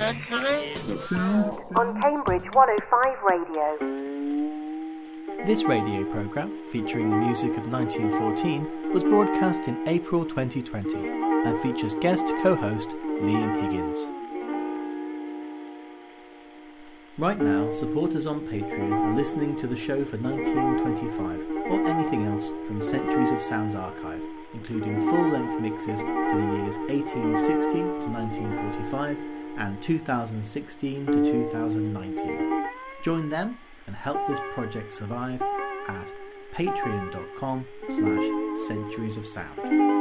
On Cambridge 105 Radio. This radio programme, featuring the music of 1914, was broadcast in April 2020 and features guest co host Liam Higgins. Right now, supporters on Patreon are listening to the show for 1925 or anything else from Centuries of Sound's archive, including full length mixes for the years 1860 to 1945 and 2016 to 2019. Join them and help this project survive at patreon.com slash centuries of sound.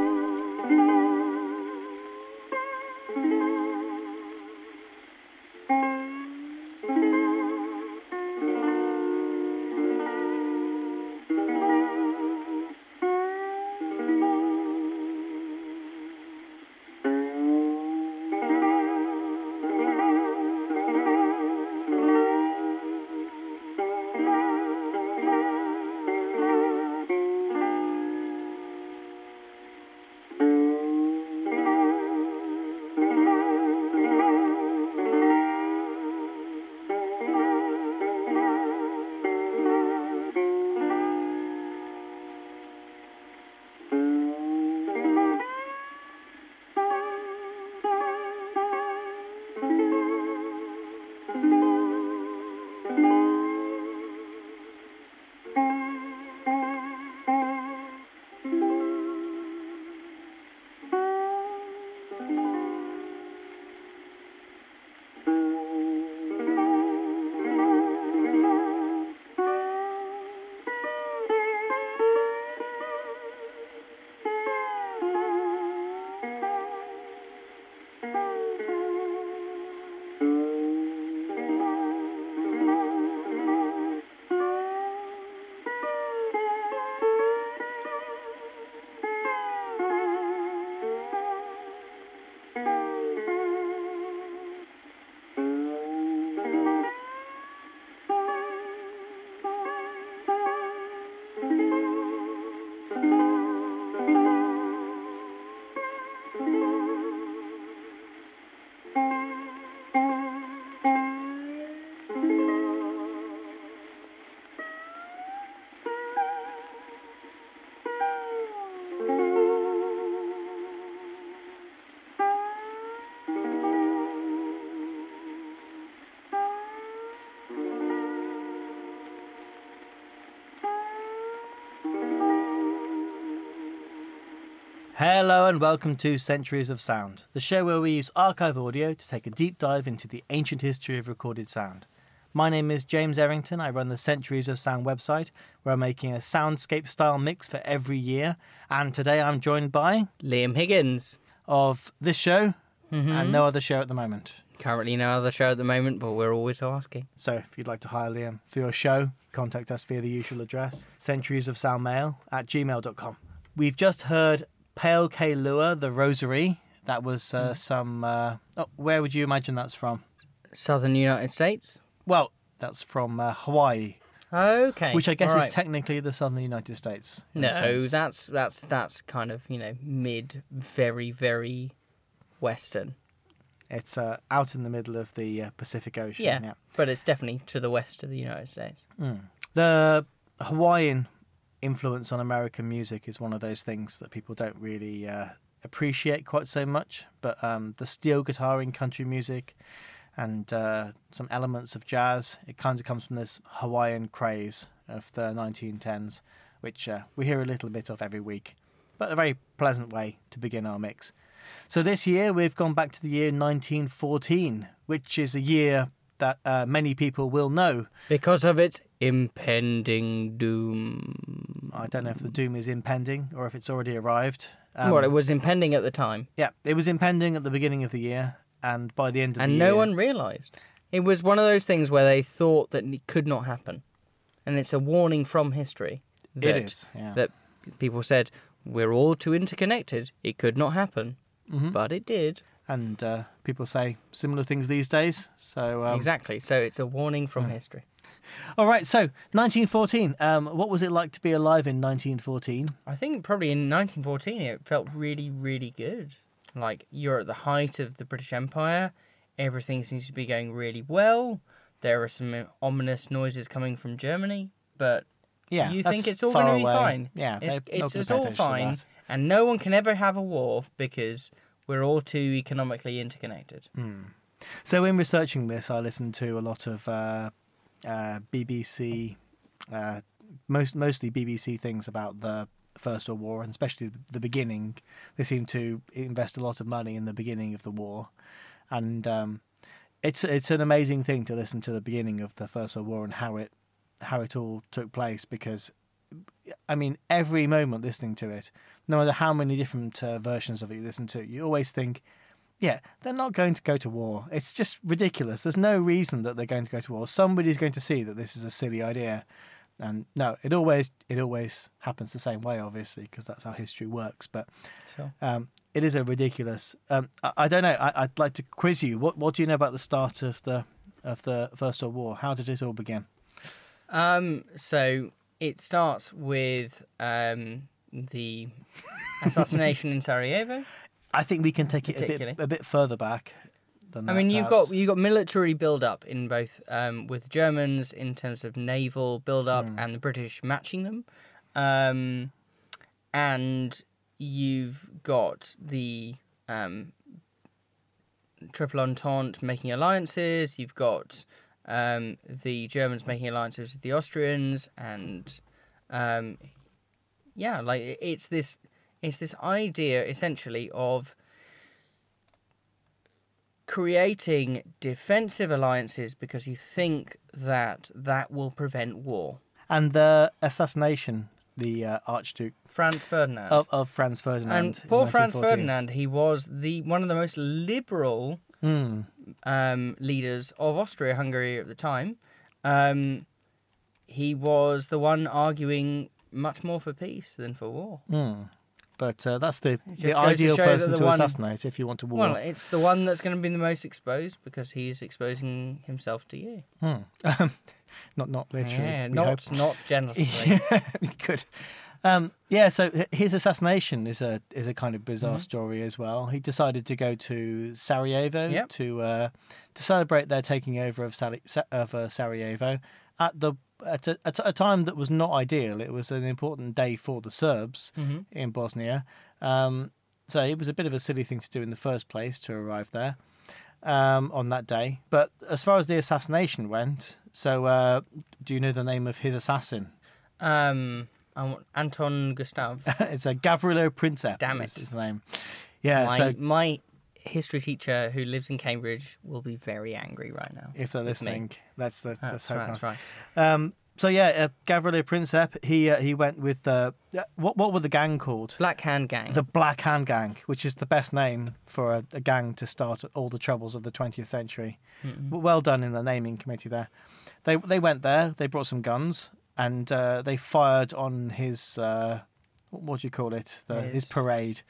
Hello and welcome to Centuries of Sound, the show where we use archive audio to take a deep dive into the ancient history of recorded sound. My name is James Errington. I run the Centuries of Sound website, where I'm making a soundscape style mix for every year. And today I'm joined by Liam Higgins. of this show Mm-hmm. and no other show at the moment. Currently no other show at the moment, but we're always asking. So if you'd like to hire Liam for your show, contact us via the usual address, centuries of sound mail at gmail.com. We've just heard Pale K Lua, The Rosary. That was uh, some. Uh, oh, where would you imagine that's from? Southern United States. Well, that's from uh, Hawaii, Okay. which I guess alright. is technically the southern United States. No, that's that's that's kind of you know mid, very very western. It's uh, out in the middle of the uh, Pacific Ocean. Yeah, but it's definitely to the west of the United States. The Hawaiian influence on American music is one of those things that people don't really uh, appreciate quite so much. But um, the steel guitar in country music and uh, some elements of jazz, it kind of comes from this Hawaiian craze of the 1910s, which uh, we hear a little bit of every week. But a very pleasant way to begin our mix. So this year we've gone back to the year 1914, which is a year that uh, many people will know Because of its impending doom. I don't know if the doom is impending or if it's already arrived. Um, well, it was impending at the time, yeah, it was impending at the beginning of the year, and by the end of and the no year, And no one realised. It was one of those things where they thought that it could not happen, and it's a warning from history. That, it is. Yeah. That people said we're all too interconnected. It could not happen, Mhm. but it did. And uh, people say similar things these days. So um, exactly. So it's a warning from history. All right. So 1914. Um, what was it like to be alive in 1914? I think probably in 1914 it felt really, really good. Like you're at the height of the British Empire. everything seems to be going really well. There are some ominous noises coming from Germany, but Yeah, you think it's all going to be fine. Yeah, it's it's, it's all fine, and no one can ever have a war because we're all too economically interconnected. So in researching this, I listened to a lot of uh, uh, BBC, uh, most mostly BBC things about the First World War, and especially the beginning. They seem to invest a lot of money in the beginning of the war, and um, it's it's an amazing thing to listen to the beginning of the First World War and how it how it all took place because. I mean, every moment listening to it, no matter how many different uh, versions of it you listen to, you always think, yeah, they're not going to go to war. It's just ridiculous. There's no reason that they're going to go to war. Somebody's going to see that this is a silly idea. And no, it always it always happens the same way, obviously, because that's how history works. But Sure. um, it is a ridiculous. Um, I, I don't know. I, I'd like to quiz you. What What do you know about the start of the of the First World War? How did it all begin? Um, so it starts with um, the assassination in Sarajevo. I think we can take it a bit a bit further back. Than I that, mean, you've perhaps. got you've got military build up in both um, with Germans in terms of naval build up Hmm. and the British matching them, um, and you've got the um, Triple Entente making alliances. You've got um, the Germans making alliances with the Austrians, and um, yeah, like it's this it's this idea essentially of creating defensive alliances because you think that that will prevent war. and the assassination, the uh, Archduke Franz Ferdinand. of, of Franz Ferdinand. and poor Franz Ferdinand, he was the one of the most liberal Hmm. um, leaders of Austria-Hungary at the time. Um, he was the one arguing much more for peace than for war. Hmm. But uh, that's the, the goes to ideal person the to one- assassinate if you want to war. Well, it's the one that's going to be the most exposed because he's exposing himself to you. Hmm. Um, not not literally. Yeah, not hope. not generously. Yeah, good. Um, yeah, so his assassination is a is a kind of bizarre Mm-hmm. story as well. He decided to go to Sarajevo Yep. to uh, to celebrate their taking over of Sali- Sa- of uh, Sarajevo at the at a, at a time that was not ideal. It was an important day for the Serbs Mhm. in Bosnia. Um, so it was a bit of a silly thing to do in the first place to arrive there um, on that day. But as far as the assassination went, so uh, do you know the name of his assassin? Um, Want Anton Gustav. it's a Gavrilo Princip. Damn it. his name. Yeah. my so my history teacher who lives in Cambridge will be very angry right now. if they're listening, let's let's, let's That's right. That's right. Um, so yeah, uh, Gavrilo Princip. He uh, he went with uh, what what were the gang called? Black Hand Gang. The Black Hand Gang, which is the best name for a, a gang to start all the troubles of the 20th century. W Well done in the naming committee there. They they went there. They brought some guns and uh, they fired on his uh, what, do you call it? The, his, His- parade.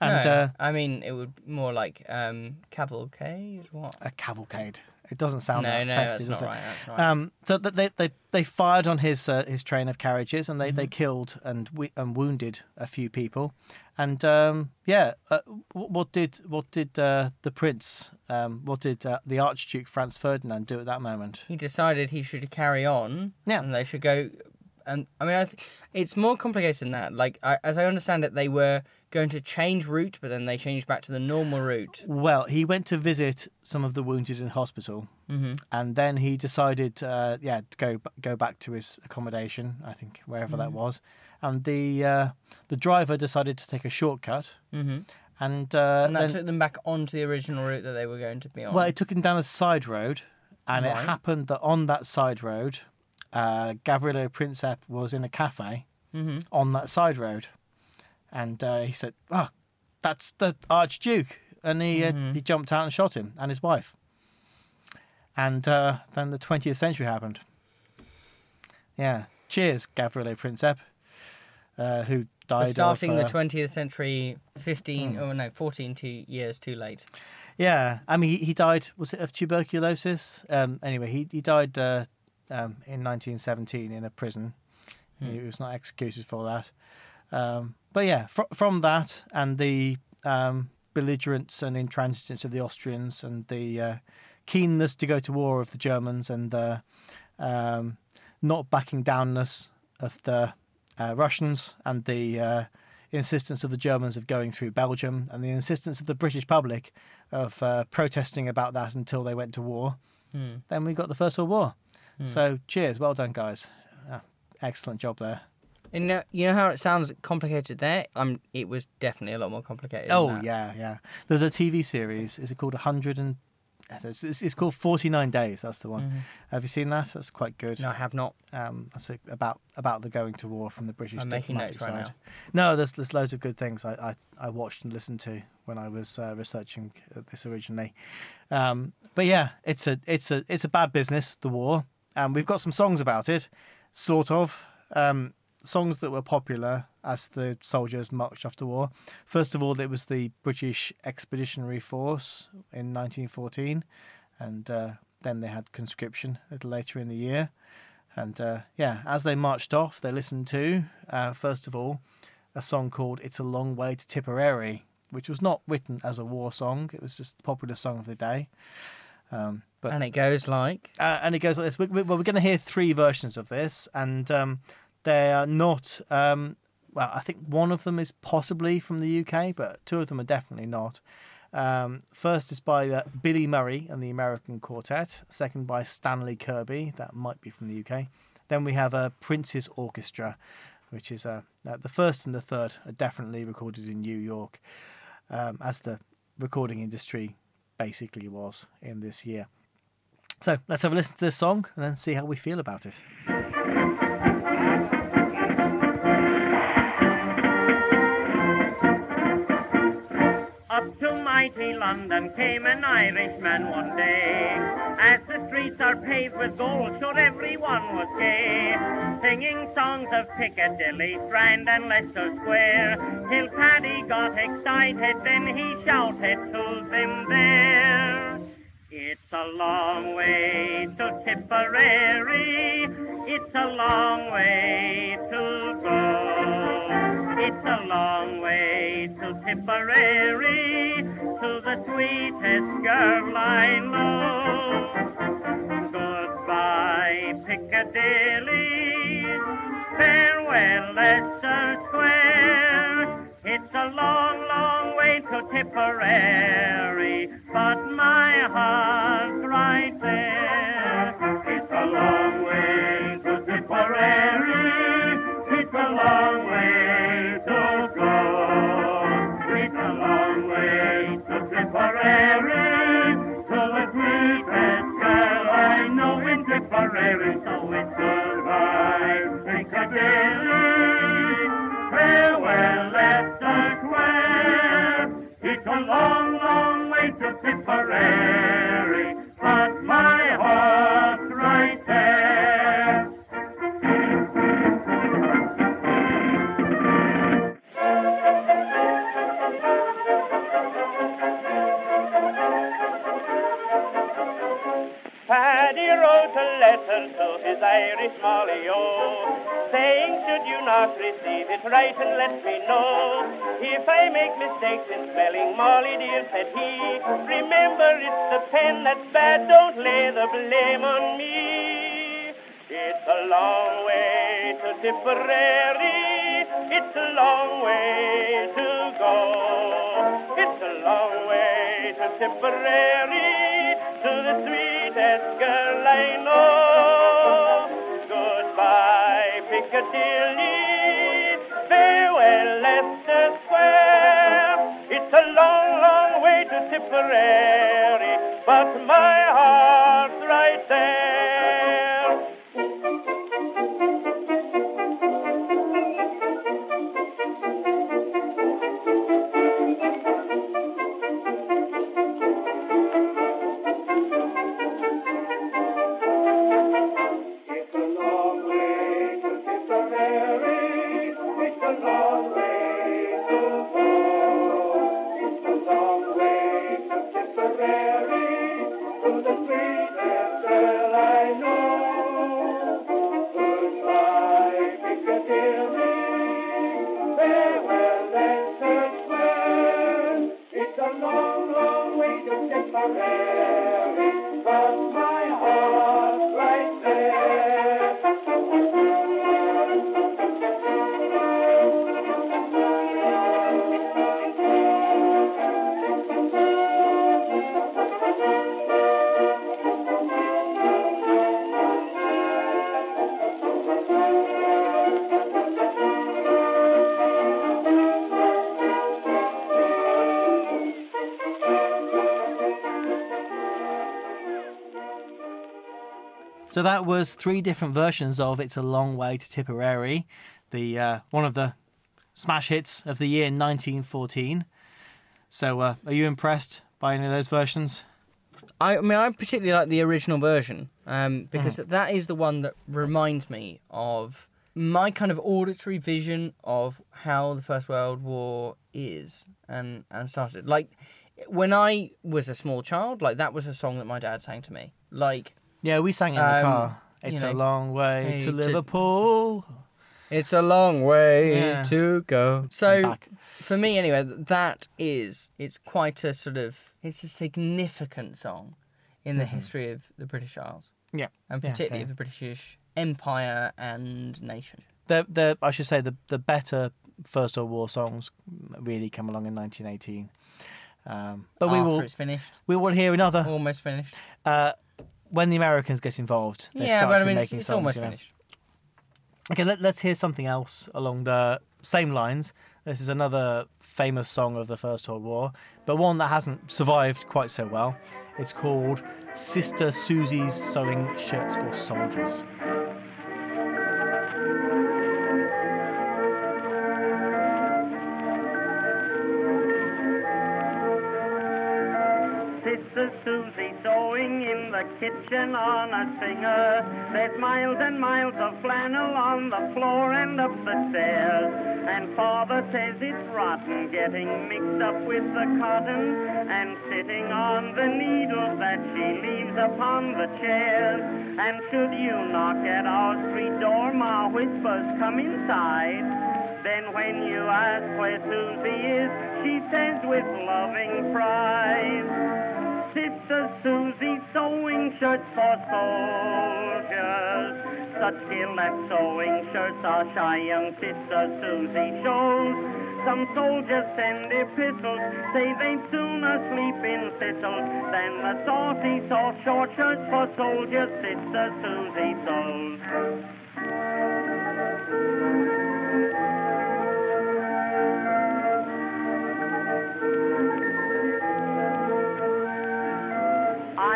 And no, uh, I mean it would more like um, cavalcade. What? a cavalcade. It doesn't sound No, that no, festive, that's not right. That's right. Um, so they, they they fired on his uh, his train of carriages and they, Mm-hmm. they killed and we, and wounded a few people, and um, yeah, uh, what, did what did uh, the prince um, what did uh, the Archduke Franz Ferdinand do at that moment? he decided he should carry on. Yeah. And they should go. And I mean, I th- it's more complicated than that. Like, I, as I understand it, they were going to change route, but then they changed back to the normal route. Well, he went to visit some of the wounded in hospital, hmm and then he decided, uh, yeah, to go go back to his accommodation. I think wherever that was, and the uh, the driver decided to take a shortcut, hmm and, uh, And that then- took them back onto the original route that they were going to be on. Well, it took him down a side road, and it happened that on that side road, uh, Gavrilo Princip was in a cafe hmm on that side road, and uh, he said, "Oh, that's the Archduke," and he uh, he jumped out and shot him and his wife. And uh, then the 20th century happened. Yeah, cheers, Gavrilo Princip, uh, who We're died. starting of, the uh, 20th century 15, Hmm. oh no, 14 two years too late. Yeah, I mean, he, he died. Was it of tuberculosis? Um, anyway, he he died uh, um, in 1917 in a prison. He was not executed for that. Um, but yeah, fr- from that and the um, belligerence and intransigence of the Austrians and the uh, keenness to go to war of the Germans and the um, not backing downness of the uh, Russians and the uh, insistence of the Germans of going through Belgium and the insistence of the British public of uh, protesting about that until they went to war, Hmm. then we got the First World War. So cheers, well done, guys. Ah, excellent job there. And you know, you know how it sounds complicated there? Um, it was definitely a lot more complicated. Oh yeah, yeah. There's a TV series. Is it called 100 and? It's, called 49 Days. That's the one. Have you seen that? That's quite good. Mm-hmm. No, I have not. Um, that's a, about about the going to war from the British I'm making notes right side. No, there's there's loads of good things I, I, I watched and listened to when I was uh, researching uh, this originally. Um, but yeah, it's a it's a it's a bad business. The war, and we've got some songs about it, sort of. Um, songs that were popular as the soldiers marched off to war. First of all, it was the British Expeditionary Force in 1914, and uh, then they had conscription a little later in the year. And uh, yeah, as they marched off, they listened to, uh, first of all, a song called It's a Long Way to Tipperary, which was not written as a war song, it was just a popular song of the day. Um, but And it goes like. uh, and it goes like this. We, we, well, we're going to hear three versions of this, and um, they are not. Um, well, I think one of them is possibly from the UK, but two of them are definitely not. Um, first is by uh, Billy Murray and the American Quartet. Second by Stanley Kirkby, that might be from the UK. Then we have uh, Prince's Orchestra, which is uh, uh, the first and the third are definitely recorded in New York, um, as the recording industry basically was in this year. So let's have a listen to this song and then see how we feel about it. Mighty London came an Irishman one day. As the streets are paved with gold, sure everyone was gay. Singing songs of Piccadilly, Strand and Leicester Square. Till Paddy got excited, then he shouted to them there. It's a long way to Tipperary. It's a long way to go. It's a long way to Tipperary, to the sweetest girl I know. Goodbye, Piccadilly. Farewell, Leicester Square. It's a long, long way to Tipperary, but my heart's Irish Molly, oh, saying, should you not receive it, write and let me know. If I make mistakes in spelling, Molly dear, said he, remember it's the pen that's bad, don't lay the blame on me. It's a long way to Tipperary, it's a long way to go. It's a long way to Tipperary, to the sweetest girl I know. Piccadilly, farewell, Leicester Square. It's a long, long way to Tipperary, but my heart's right there. So that was three different versions of "It's a Long Way to Tipperary," the uh, one of the smash hits of the year 1914. So, uh, are you impressed by any of those versions? I, I mean, I particularly like the original version um, because that is the one that reminds me of my kind of auditory vision of how the First World War is and and started. Like when I was a small child, like that was a song that my dad sang to me. Like Yeah, we sang it in the Um, car. It's know, a long way hey, to Liverpool. it's a long way Yeah. to go. So for me anyway that is it's quite a sort of it's a significant song in the history of the british isles Yeah, and particularly yeah. of the british empire and nation the the I should say the the better First World War songs really come along in 1918. Um, but we after will it's finished we will hear another almost finished uh, when the Americans get involved. They yeah start but to i mean it's, making it's songs, almost you know. finished Okay, let, let's hear something else along the same lines. This is another famous song of the First World War, but one that hasn't survived quite so well. It's called Sister Susie's Sewing Shirts for Soldiers. Kitchen on a singer. There's miles and miles of flannel on the floor and up the stairs. And father says it's rotten getting mixed up with the cotton and sitting on the needles that she leaves upon the chairs. And should you knock at our street door, Ma whispers, come inside. Then when you ask where Susie is, she says with loving pride, Sister Susie sewing shirts for soldiers. Such at sewing shirts our shy young Sister Susie shows. Some soldiers send epistles, say they'd sooner sleep in thistles than the saucy soft short shirts for soldiers Sister Susie sews.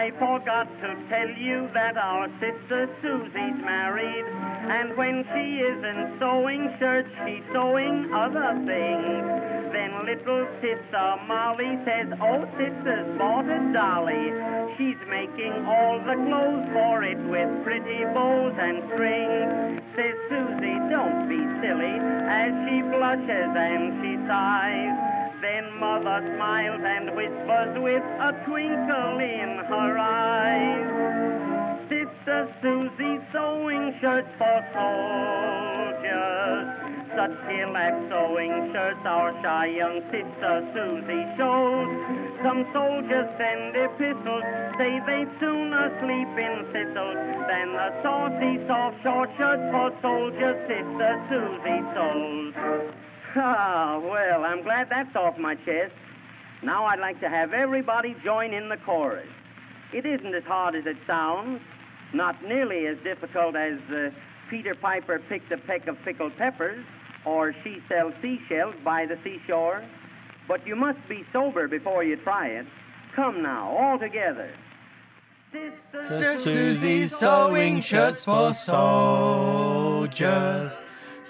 I forgot to tell you that our sister Susie's married, and when she isn't sewing shirts, she's sewing other things. Then little sister Molly says, Oh, sister's bought a dolly. She's making all the clothes for it with pretty bows and strings. Says Susie, don't be silly, as she blushes and she sighs. Then mother smiles and whispers with a twinkle in her eyes. Sister Susie sewing shirts for soldiers. Such at sewing shirts our shy young sister Susie shows. Some soldiers send epistles, say they'd sooner sleep in thistles than the saucy soft short shirts for soldiers sister Susie sews. Ah, well, I'm glad that's off my chest. Now I'd like to have everybody join in the chorus. It isn't as hard as it sounds, not nearly as difficult as uh, Peter Piper picked a peck of pickled peppers or she sells seashells by the seashore. But you must be sober before you try it. Come now, all together. Sister Susie's sewing shirts for soldiers.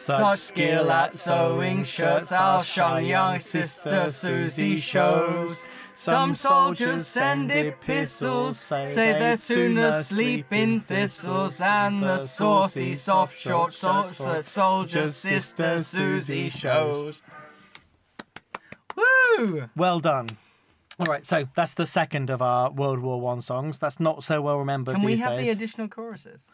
Such skill at sewing shirts our young sister Susie shows. Some soldiers send epistles, say they'd sooner sleep in thistles than the saucy, soft, short shorts that soldiers sister Susie shows. Woo! Well done. All right, so that's the second of our World War One songs. That's not so well remembered Can we these have days. the additional choruses?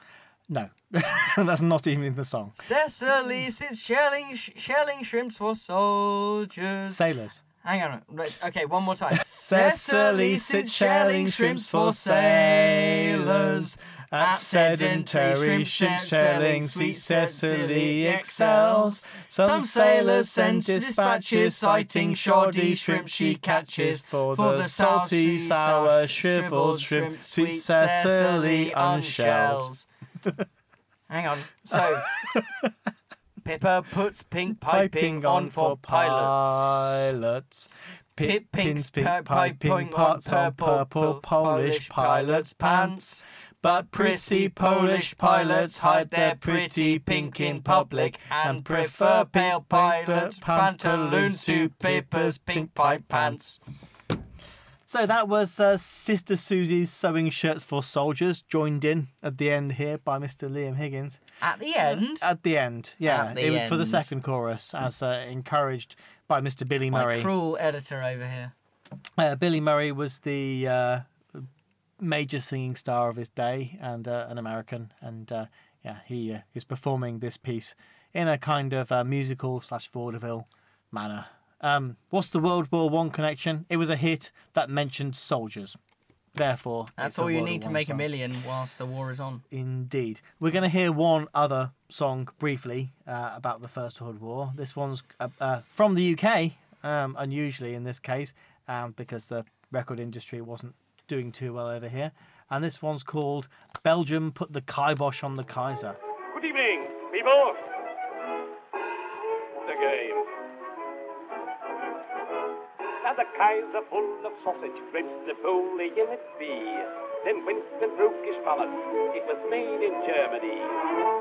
No, that's not even in the song. Cecily is shelling, sh- shelling shrimps for soldiers. Sailors. Hang on. Let's, okay, one more time. Cecily sits shelling shrimps for sailors. At sedentary shrimp shelling, sweet Cecily excels. Some sailors send dispatches citing shoddy shrimp she catches. For the salty, sour, shriveled shrimp, sweet Cecily unshells. Hang on. So, Pippa puts pink piping on for pilots. pilots. Pip pins pink pi- piping parts on purple purple Polish pilots' pants. But prissy Polish pilots hide their pretty pink in public and prefer pale pilot pantaloons to Pippa's pink pipe pants. So that was uh, Sister Susie's Sewing Shirts for Soldiers, joined in at the end here by Mr. Liam Higgins. At the end, At the end, yeah, the it was for the second chorus, as uh, encouraged by Mr. Billy Murray. my cruel editor over here. Uh, Billy Murray was the uh, major singing star of his day and uh, an American, and uh, yeah, he uh, is performing this piece in a kind of uh, musical slash vaudeville manner. Um, what's the World War One connection? It was a hit that mentioned soldiers. Therefore, That's it's a all you World need to War One make a million whilst the war is on. Indeed. We're going to hear one other song briefly uh, about the First World War. This one's uh, uh, from the UK, um, unusually in this case, um, because the record industry wasn't doing too well over here. And this one's called Belgium Put the Kibosh on the Kaiser. Good evening, people. The game. The Kaiser full of sausage, Prince Napoleon it be. Then Winston broke his promise, it was made in Germany.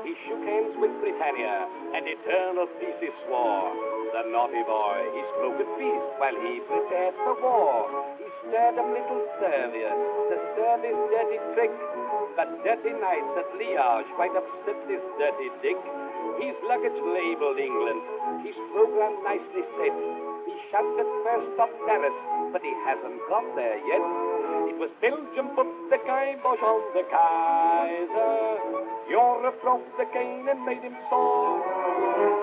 He shook hands with Britannia, and eternal peace he swore. The naughty boy, he spoke at peace while he prepared for war. He stirred a little servia serve his dirty trick. But dirty nights at Liège quite upset this dirty dick. His luggage labeled England, his program nicely set. He shouted first off Paris, but he hasn't got there yet. Was Belgium put the kibosh on the Kaiser. Europe dropped the cane and made him sore.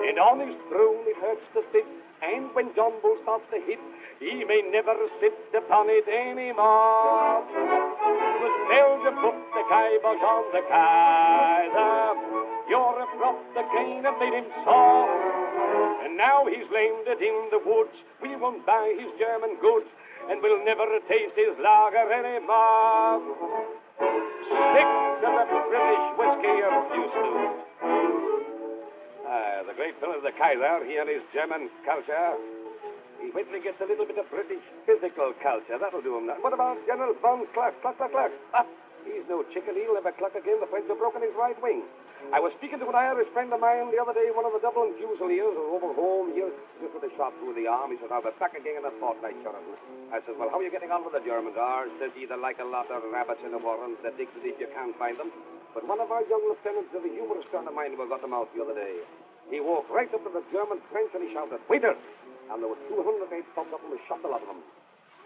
And on his throne it hurts to sit. And when John Bull starts to hit, he may never sit upon it anymore. It was Belgium put the kibosh on the Kaiser. Europe dropped the cane and made him sore. And now he's landed in the woods. We won't buy his German goods, and we'll never taste his lager anymore. Stick to the British whiskey refuse to. Ah, the great fellow, the Kaiser, he and his German culture. He wait till he gets a little bit of British physical culture. That'll do him. Now. What about General von Kluck? Kluck, Kluck, Kluck. Ah, he's no chicken. He'll never cluck again. The French have broken his right wing. I was speaking to an Irish friend of mine the other day, one of the Dublin Fusiliers, over home here, just with a shot through the arm. He said, I'll be back again in a fortnight, Jonathan. I said, well, how are you getting on with the Germans? Ah, says he, they're like a lot of rabbits in the warrens. They dig as if you can't find them. But one of our young lieutenants of a humorous turn of mind got them out the other day. He walked right up to the German trench and he shouted, Waiters! And there were 208 popped up and we shot a lot of them.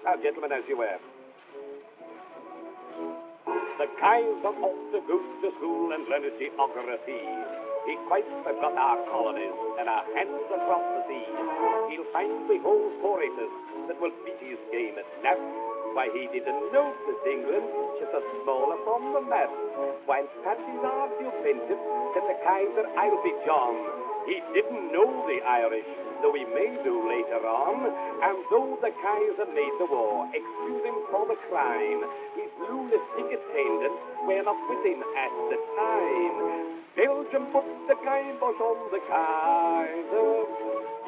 Now, gentlemen, as you were. The Kaiser ought to go to school and learn his geography. He quite forgot our colonies and our hands across the sea. He'll find we hold four acres that will beat his game at nap. Why, he didn't notice England, just a smaller from the map. While Patsy's argumentative, said the Kaiser, I'll be John. He didn't know the Irish, though he may do later on. And though the Kaiser made the war, excuse him for the crime. His lunatic attendants were not with him at the time. Belgium put the kibosh on the Kaiser.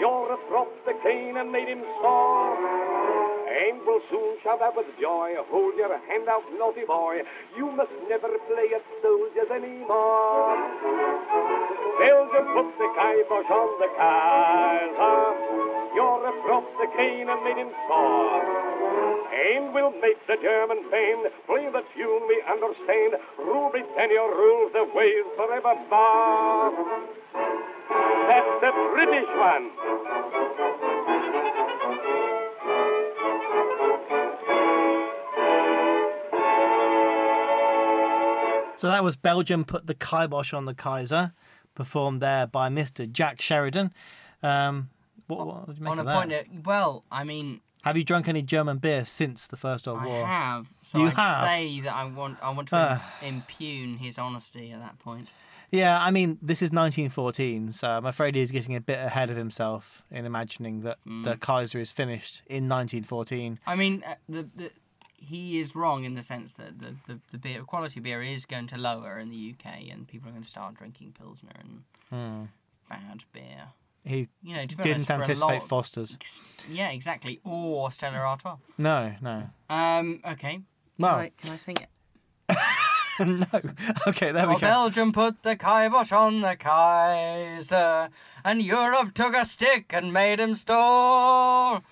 Europe dropped the cane and made him sore. And will soon shout out with joy, hold your hand out, naughty boy. You must never play at soldiers anymore. Belgium put the kibosh on the Kaiser. Europe dropped the cane and made him sore. And we'll make the German band play the tune we understand. Rule Britannia rules the ways forevermore. That's the British one. So that was Belgium Put the Kibosh on the Kaiser, performed there by Mr. Jack Sheridan. Um, What, what did you make On of a that? point, of, well, I mean, Have you drunk any German beer since the First World War? I War? have. So You I'd have? say that I want I want to Ah. impugn his honesty at that point. Yeah, I mean, this is 1914, so I'm afraid he's getting a bit ahead of himself in imagining that Hmm. the Kaiser is finished in 1914. I mean, uh, the, the he is wrong in the sense that the, the, the beer quality beer is going to lower in the UK, and people are going to start drinking pilsner and Hmm. bad beer. He You know, didn't honest, anticipate lot- Foster's. Yeah, exactly. Or Stella Artois. No, no. Um. Okay. Can, Well, I, can I sing it? no. Okay, there we Well, go. Belgium put the kibosh on the Kaiser, and Europe took a stick and made him store.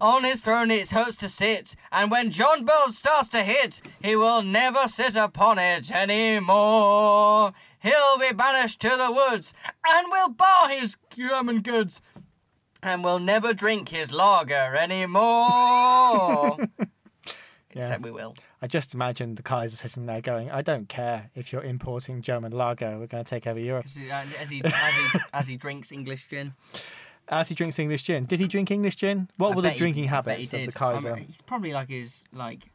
On his throne its hopes to sit, and when John Bolt starts to hit, he will never sit upon it anymore. He'll be banished to the woods, and we'll bar his German goods, and we'll never drink his lager anymore. Except we will. I just imagine the Kaiser sitting there going, I don't care if you're importing German lager, we're going to take over Europe. As he, uh, as he, as he, as he drinks English gin. As he drinks English gin. Did he drink English gin? What I were the drinking he habits of the. Kaiser? I mean, he's probably like his like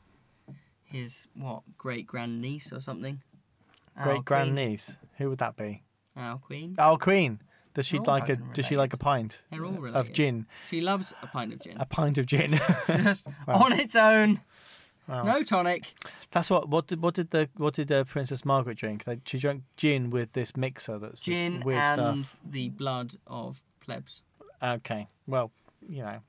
his what great grand niece or something. Great grand niece. Who would that be? Our queen. Our Queen. Does she like a fucking does she like a pint They're all of gin? She loves a pint of gin. A pint of gin. Just on its own. Wow. No tonic. That's what what did what did the what did uh, Princess Margaret drink? They, she drank gin with this mixer that's this Gin weird and stuff. the blood of plebs. Okay. Well, you know,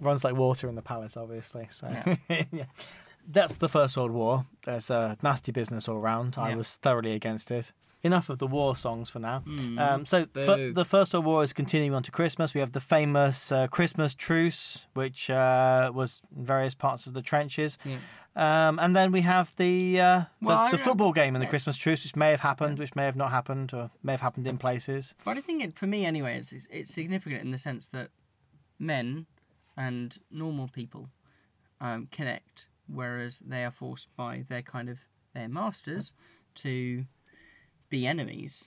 runs like water in the palace, obviously. So yeah. That's the First World War. There's a nasty business all around. I was thoroughly against it. Enough of the war songs for now. Mm. Um, so f- the First World War is continuing on to Christmas. We have the famous uh, Christmas truce, which uh, was in various parts of the trenches. Yeah. Um, and then we have the uh, Well, the, the football game and the Christmas truce, which may have happened, which may have not happened, or may have happened in places. But I think it, for me anyway, it's, it's it's significant in the sense that men and normal people um, connect, whereas they are forced by their kind of their masters to be enemies,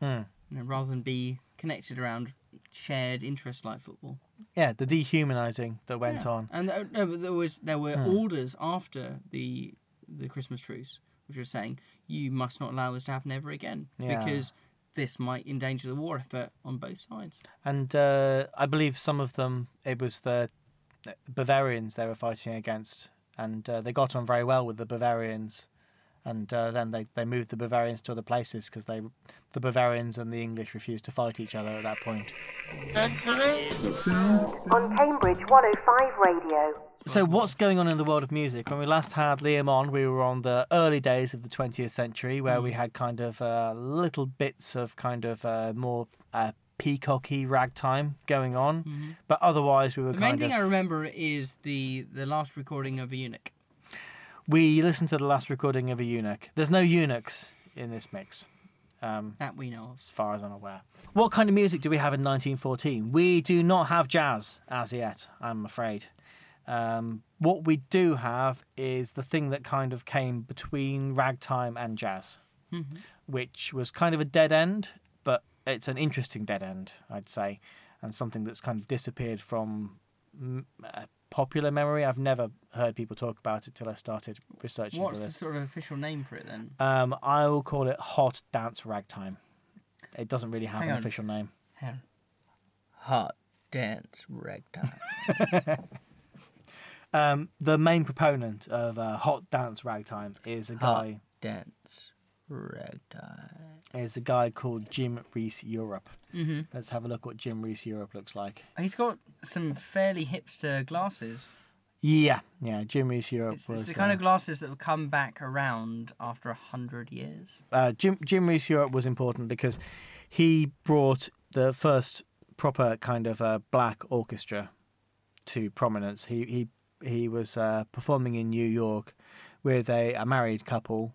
Hmm. you know, rather than be connected around shared interests like football. Yeah, the dehumanizing that went Yeah. on. And there, no, but there was there were Hmm. orders after the the Christmas truce, which were saying you must not allow this to happen ever again Yeah. because this might endanger the war effort on both sides. And uh, I believe some of them, it was the Bavarians they were fighting against, and uh, they got on very well with the Bavarians. And uh, then they, they moved the Bavarians to other places because they the Bavarians and the English refused to fight each other at that point. On Cambridge 105 Radio. So what's going on in the world of music? When we last had Liam on, we were on the early days of the 20th century, where we had kind of uh, little bits of kind of uh, more uh, peacocky ragtime going on, but otherwise we were The main thing of. I remember is the the last recording of a eunuch. We listened to the last recording of a eunuch. There's no eunuchs in this mix. Um, That we know of. as far as I'm aware. What kind of music do we have in 1914? We do not have jazz as yet, I'm afraid. Um, what we do have is the thing that kind of came between ragtime and jazz, which was kind of a dead end, but it's an interesting dead end, I'd say, and something that's kind of disappeared from uh, popular memory. I've never heard people talk about it till I started researching What's for the sort of official name for it then? Um, I will call it hot dance ragtime. It doesn't really have Hang an on. official name. Hang on. Hot dance ragtime. Um, the main proponent of uh, hot dance ragtime is a Hot guy dance is a guy called Jim Reese Europe. hmm Let's have a look what Jim Reese Europe looks like. He's got some fairly hipster glasses. Yeah, yeah, Jim Reese Europe It's, was it's the kind uh, of glasses that will come back around after a hundred years. uh, Jim Jim Reese Europe was important because he brought the first proper kind of uh, black orchestra to prominence. He he he was uh, performing in New York with a, a married couple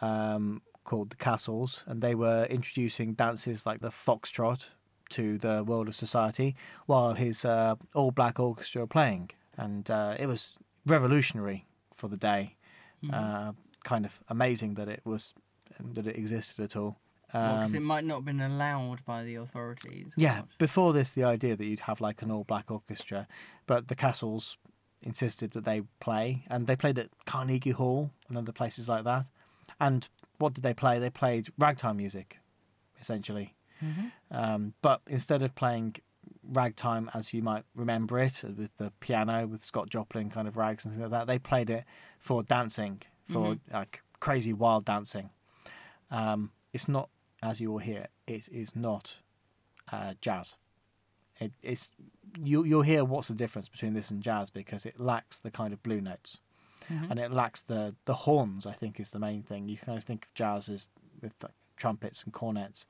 um, called the Castles, and they were introducing dances like the foxtrot to the world of society, while his uh, all black orchestra were playing, and uh, it was revolutionary for the day. Uh, kind of amazing that it was that it existed at all. Because Um, it might not have been allowed by the authorities. yeah, what? before this, the idea that you'd have like an all black orchestra, but the castles insisted that they play, and they played at Carnegie Hall and other places like that. And what did they play? They played ragtime music, essentially. Um, but instead of playing ragtime as you might remember it, uh, with the piano, with Scott Joplin kind of rags and things like that, they played it for dancing, for like crazy wild dancing. Um, it's not, as you will hear, it is not uh, jazz. It, it's you, you'll hear what's the difference between this and jazz because it lacks the kind of blue notes, and it lacks the the horns. I think is the main thing. You kind of think of jazz as with like, trumpets and cornets.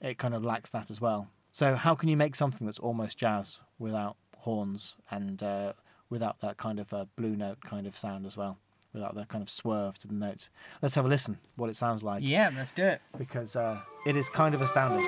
It kind of lacks that as well. So how can you make something that's almost jazz without horns and uh, without that kind of uh, blue note kind of sound as well, without that kind of swerve to the notes? Let's have a listen. What it sounds like Yeah, let's do it. because uh, it is kind of astounding.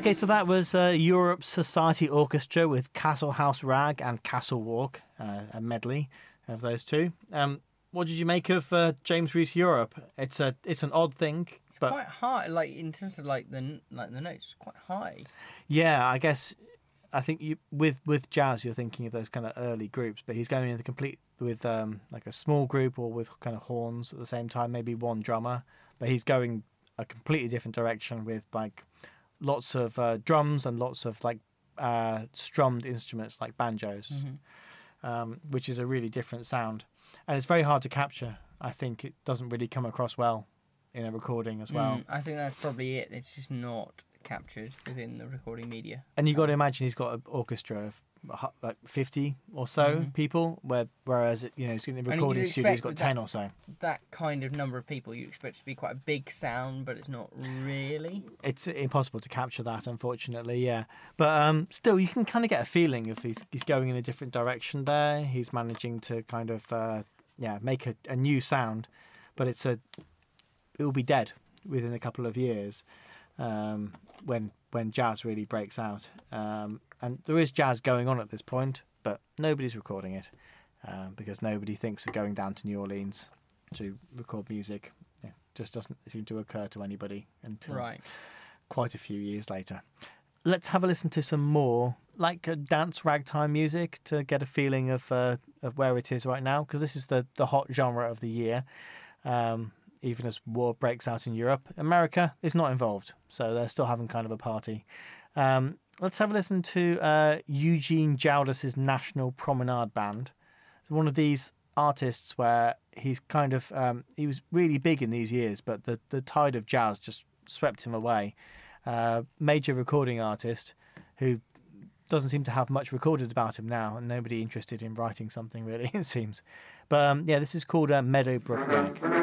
Okay, so that was uh, Europe Society Orchestra with Castle House Rag and Castle Walk, uh, a medley of those two. Um, what did you make of uh, James Reese Europe? It's a it's an odd thing, It's but quite high, like in terms of like the like the notes, quite high. yeah, I guess I think you with with jazz you're thinking of those kind of early groups, but he's going in the complete with um, like a small group or with kind of horns at the same time, maybe one drummer, but he's going a completely different direction with like lots of uh, drums and lots of like uh, strummed instruments like banjos, um, which is a really different sound, and it's very hard to capture. I think it doesn't really come across well in a recording as well. Mm, I think that's probably it. It's just not captured within the recording media. And you got to imagine he's got an orchestra of like fifty or so people, where whereas you know in the recording studio he's expect got with that- ten or so. That kind of number of people you expect to be quite a big sound, but it's not really. It's impossible to capture that, unfortunately. Yeah, but um, still, you can kind of get a feeling if he's he's going in a different direction there. He's managing to kind of uh, yeah make a, a new sound, but it's a it will be dead within a couple of years um, when when jazz really breaks out. Um, and there is jazz going on at this point, but nobody's recording it um, because nobody thinks of going down to New Orleans to record music. It just doesn't seem to occur to anybody until Right. quite a few years later. Let's have a listen to some more like uh, dance ragtime music to get a feeling of uh, of where it is right now because this is the the hot genre of the year. Um, even as war breaks out in Europe, America is not involved, so they're still having kind of a party. Um, let's have a listen to uh, Eugene Jaudas's National Promenade Band. It's one of these artists where he's kind of um, he was really big in these years, but the the tide of jazz just swept him away. Uh, major recording artist who doesn't seem to have much recorded about him now, and nobody interested in writing something really. It seems, but um, yeah, this is called uh, Meadowbrook Rag.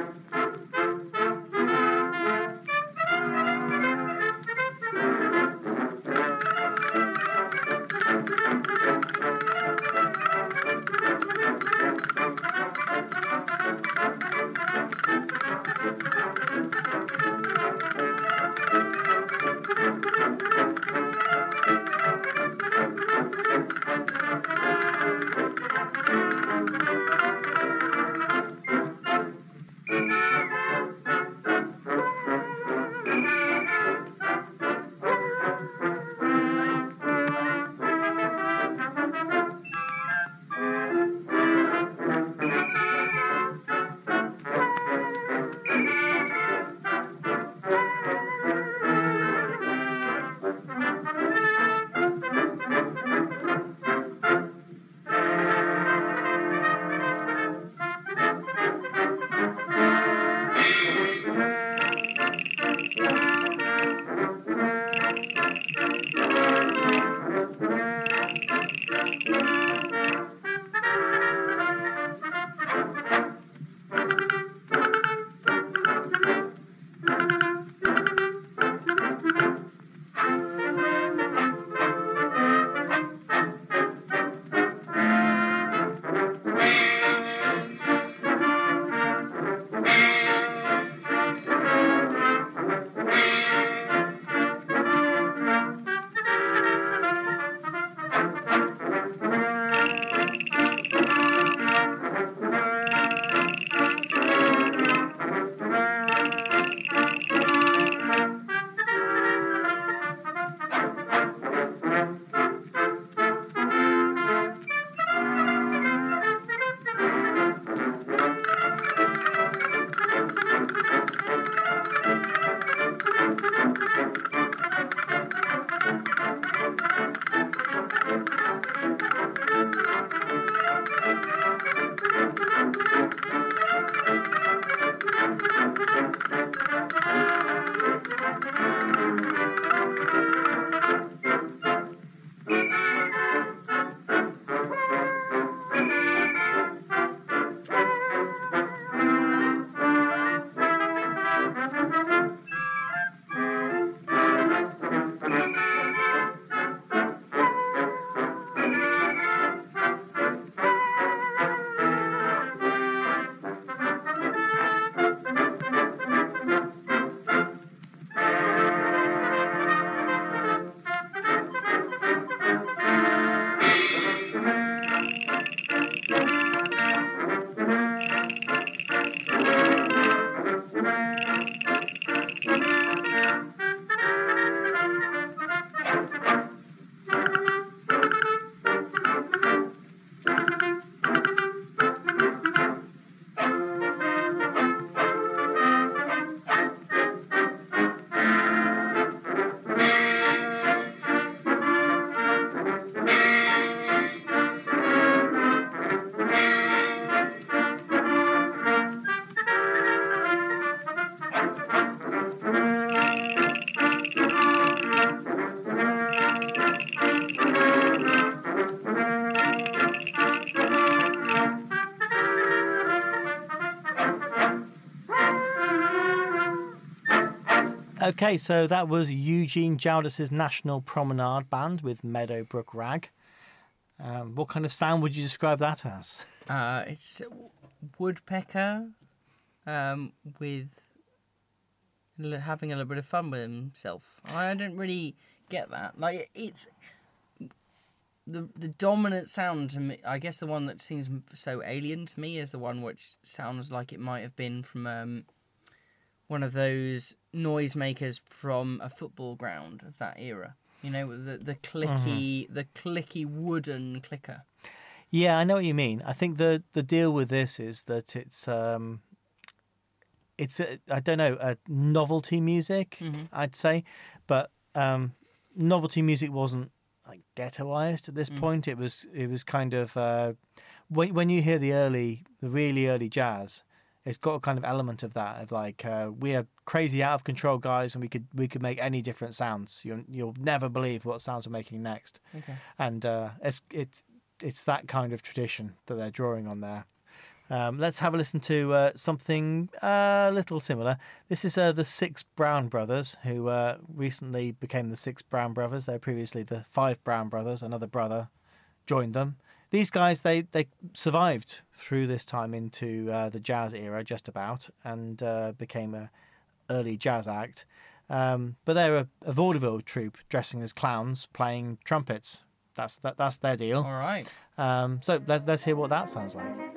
Okay, so that was Eugene Jaudas's National Promenade Band with Meadowbrook Rag. Um, what kind of sound would you describe that as? Uh, it's woodpecker um, with having a little bit of fun with himself. I didn't really get that. Like it's the the dominant sound to me. I guess the one that seems so alien to me is the one which sounds like it might have been from um, one of those noisemakers from a football ground of that era. You know, the the clicky the clicky wooden clicker. Yeah, I know what you mean. I think the the deal with this is that it's um it's a, I don't know, a novelty music, I'd say, but um novelty music wasn't like ghettoized at this point. It was it was kind of uh when when you hear the early the really early jazz, it's got a kind of element of that of like uh, we are crazy out of control guys and we could we could make any different sounds. You'll you'll never believe what sounds we're making next Okay. and uh, it's it's it's that kind of tradition that they're drawing on there. Um, let's have a listen to uh, something uh, a little similar. This is uh, the Six Brown Brothers, who uh, recently became the Six Brown Brothers. They were previously the Five Brown Brothers. Another brother joined them. These guys they they survived through this time into uh, the jazz era just about, and uh, became a early jazz act. Um, but they're a, a vaudeville troupe dressing as clowns, playing trumpets. That's that, that's their deal. All right. Um, so let's let's hear what that sounds like.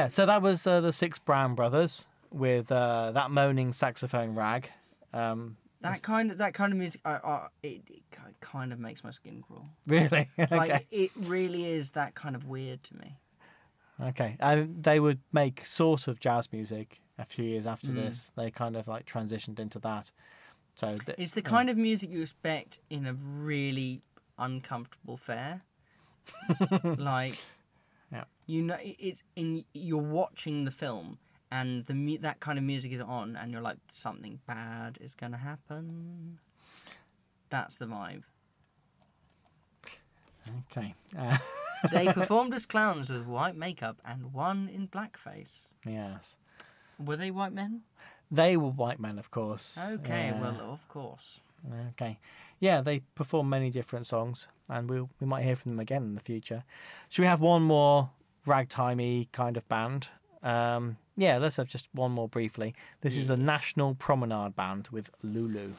Yeah, so that was uh, the Six Brown Brothers with uh, that moaning saxophone rag. Um, That kind of that kind of music, I, I, it, it kind of makes my skin crawl. really? Like okay. it really is that kind of weird to me. Okay. Um, they would make sort of jazz music a few years after Mm. this. They kind of like transitioned into that. So th- It's the kind of music you expect in a really uncomfortable fair. like, Yeah. You know, it- it's in you're watching the film and the mu- that kind of music is on, and you're like, something bad is gonna happen. That's the vibe. okay. Uh, They performed as clowns with white makeup and one in blackface. yes. Were they white men? They were white men, of course. Okay, Yeah. well, of course. Okay. Yeah, they perform many different songs, and we'll, we might hear from them again in the future. Should we have one more ragtimey kind of band? Um, yeah, let's have just one more briefly. This is the National Promenade Band with Lulu.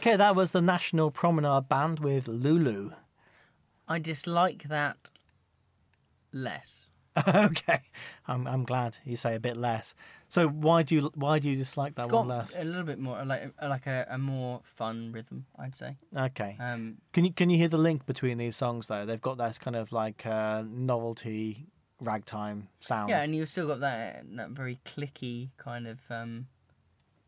Okay, that was the National Promenade Band with Lulu. I dislike that less. okay, I'm I'm glad you say a bit less. So why do you why do you dislike that It's one got less? a little bit more like like a, a more fun rhythm, I'd say. Okay, Um, can you can you hear the link between these songs though? They've got this kind of like uh, novelty ragtime sound. yeah, and you've still got that that very clicky kind of um,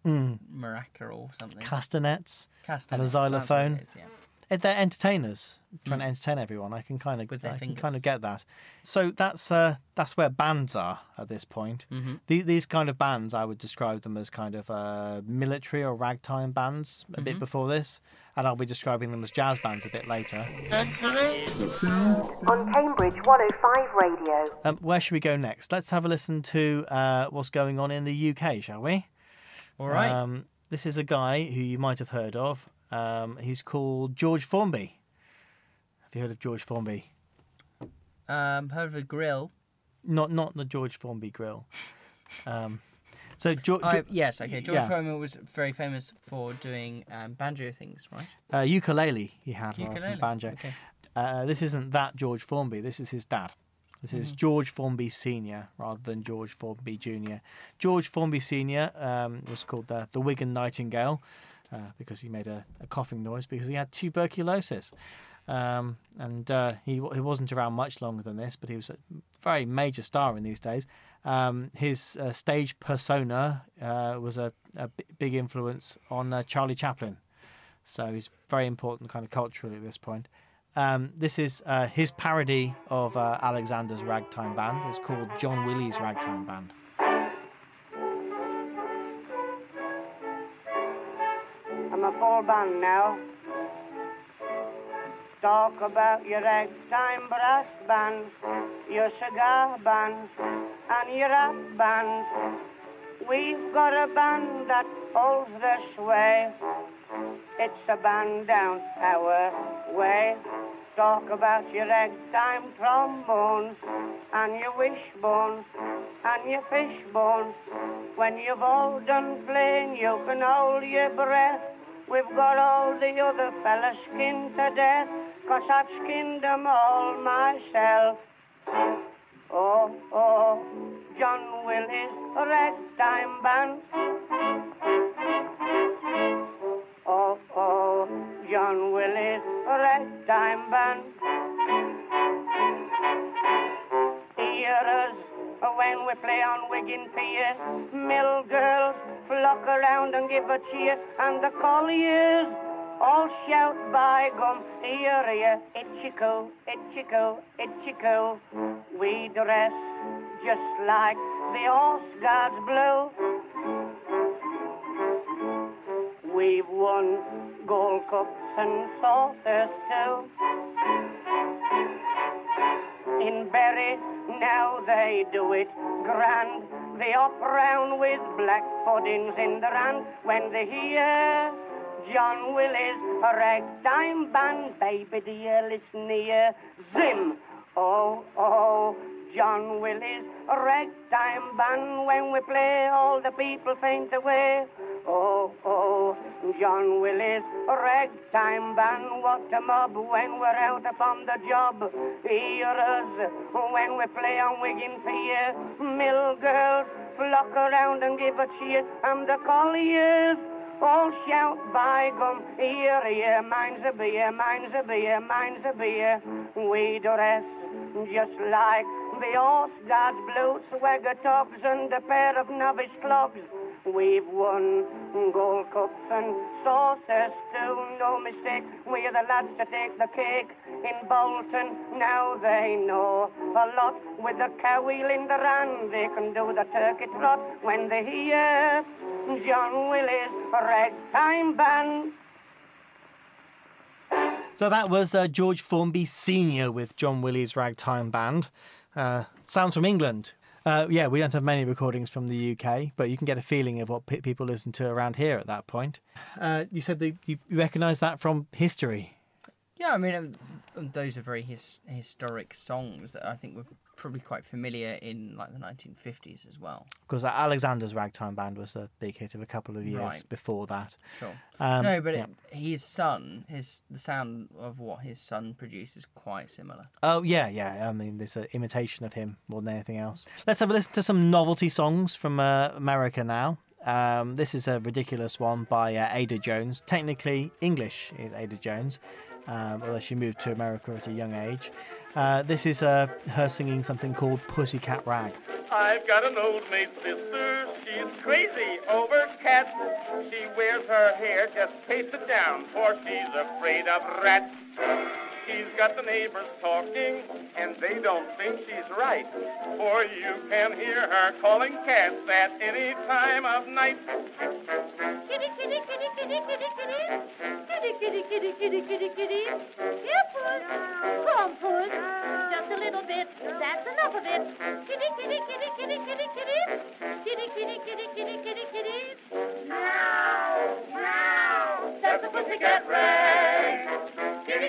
Mm. maraca or something. castanets. Castanets, that's what it xylophone. is, yeah. Eh, They're entertainers trying to entertain everyone. I can kind of Mm. With their I can kind of get that. So that's uh, that's where bands are at this point. Mhm. The- These kind of bands, I would describe them as kind of uh, military or ragtime bands a Mm-hmm. bit before this, and I'll be describing them as jazz bands a bit later. On Cambridge 105 Radio. Um, where should we go next? Let's have a listen to uh, what's going on in the UK, shall we? All right. Um, this is a guy who you might have heard of. Um, he's called George Formby. Have you heard of George Formby? um, heard of a grill? Not not the George Foreman grill. Um, so George, Oh, yes, okay. George yeah. Foreman was very famous for doing um, banjo things, right? uh, ukulele he had Ukulele. banjo. Okay. Uh, this isn't that George Formby. This is his dad. This is George Formby Senior rather than George Formby Junior. George Formby Senior um, was called the, the Wigan Nightingale uh, because he made a, a coughing noise because he had tuberculosis. Um, and uh, he he wasn't around much longer than this, but he was a very major star in these days. Um, his uh, stage persona uh, was a, a b- big influence on uh, Charlie Chaplin, so he's very important kind of culturally at this point. Um, this is uh, his parody of uh, Alexander's ragtime band. It's called John Willie's Ragtime Band. I'm a full band now. Talk about your ragtime brass bands, your cigar bands, and your rap bands. We've got a band that holds the sway. It's a band down our way. Talk about your ragtime trombones and your wishbones and your fishbones. When you've all done playing, you can hold your breath. We've got all the other fellas skinned to death, cause I've skinned them all myself. Oh, oh, John Willie's ragtime band. Oh, oh, John Willie's ragtime band. Hear us when we play on Wigan Pier. Mill girls flock around and give a cheer, and the colliers all shout by gum, itchy-coo, itchy-coo, itchy-coo. We dress just like the horse blue. We've won gold cups and saucers too. In Bury, now they do it grand. They up round with black puddings in the rand when they hear John Willie's ragtime band. Baby dear, listen here. Zim! Oh, oh, John Willie's ragtime band. When we play, all the people faint away. Oh, oh, John Willie's ragtime band. What a mob when we're out upon the job. Hear us when we play on Wigan Pier. Mill girls flock around and give a cheer. And the colliers all shout by gum. Here, here, mine's a beer, mine's a beer, mine's a beer. We dress just like the horse guards blue swagger tops and a pair of novice clogs. We've won gold cups and saucers too, no mistake. We're the lads to take the cake in Bolton. Now they know a lot with the cow wheel in the run. They can do the turkey trot when they hear John Willie's ragtime band. So that was uh, George Formby Senior with John Willie's Ragtime Band. Uh, sounds from England. Uh, yeah, we don't have many recordings from the UK, but you can get a feeling of what pe- people listen to around here at that point. Uh, you said that you recognise that from history. Yeah, I mean, um, those are very his, historic songs that I think were probably quite familiar in like the 1950s as well. Because Alexander's Ragtime Band was a big hit of a couple of years Right. before that. Sure. Um, no, but yeah. it, his son, his the sound of what his son produced is quite similar. Oh yeah, yeah. I mean, there's an imitation of him more than anything else. Let's have a listen to some novelty songs from uh, America now. Um, this is a ridiculous one by uh, Ada Jones. Technically English is Ada Jones, um, although she moved to America at a young age. Uh, this is uh, her singing something called Pussycat Rag. I've got an old maid sister, she's crazy over cats. She wears her hair just pasted down, for she's afraid of rats. She's got the neighbors talking, and they don't think she's right. For you can hear her calling cats at any time of night. Kitty, kitty, kitty, kitty, kitty, kitty. Kitty, kitty, kitty, kitty, kitty, kitty. Puss. Come, puss. Just a little bit. That's enough of it. Kitty, kitty, kitty, kitty, kitty, kitty. Kitty, kitty, kitty, kitty, kitty, kitty. Meow, meow. That's a pussycat ray.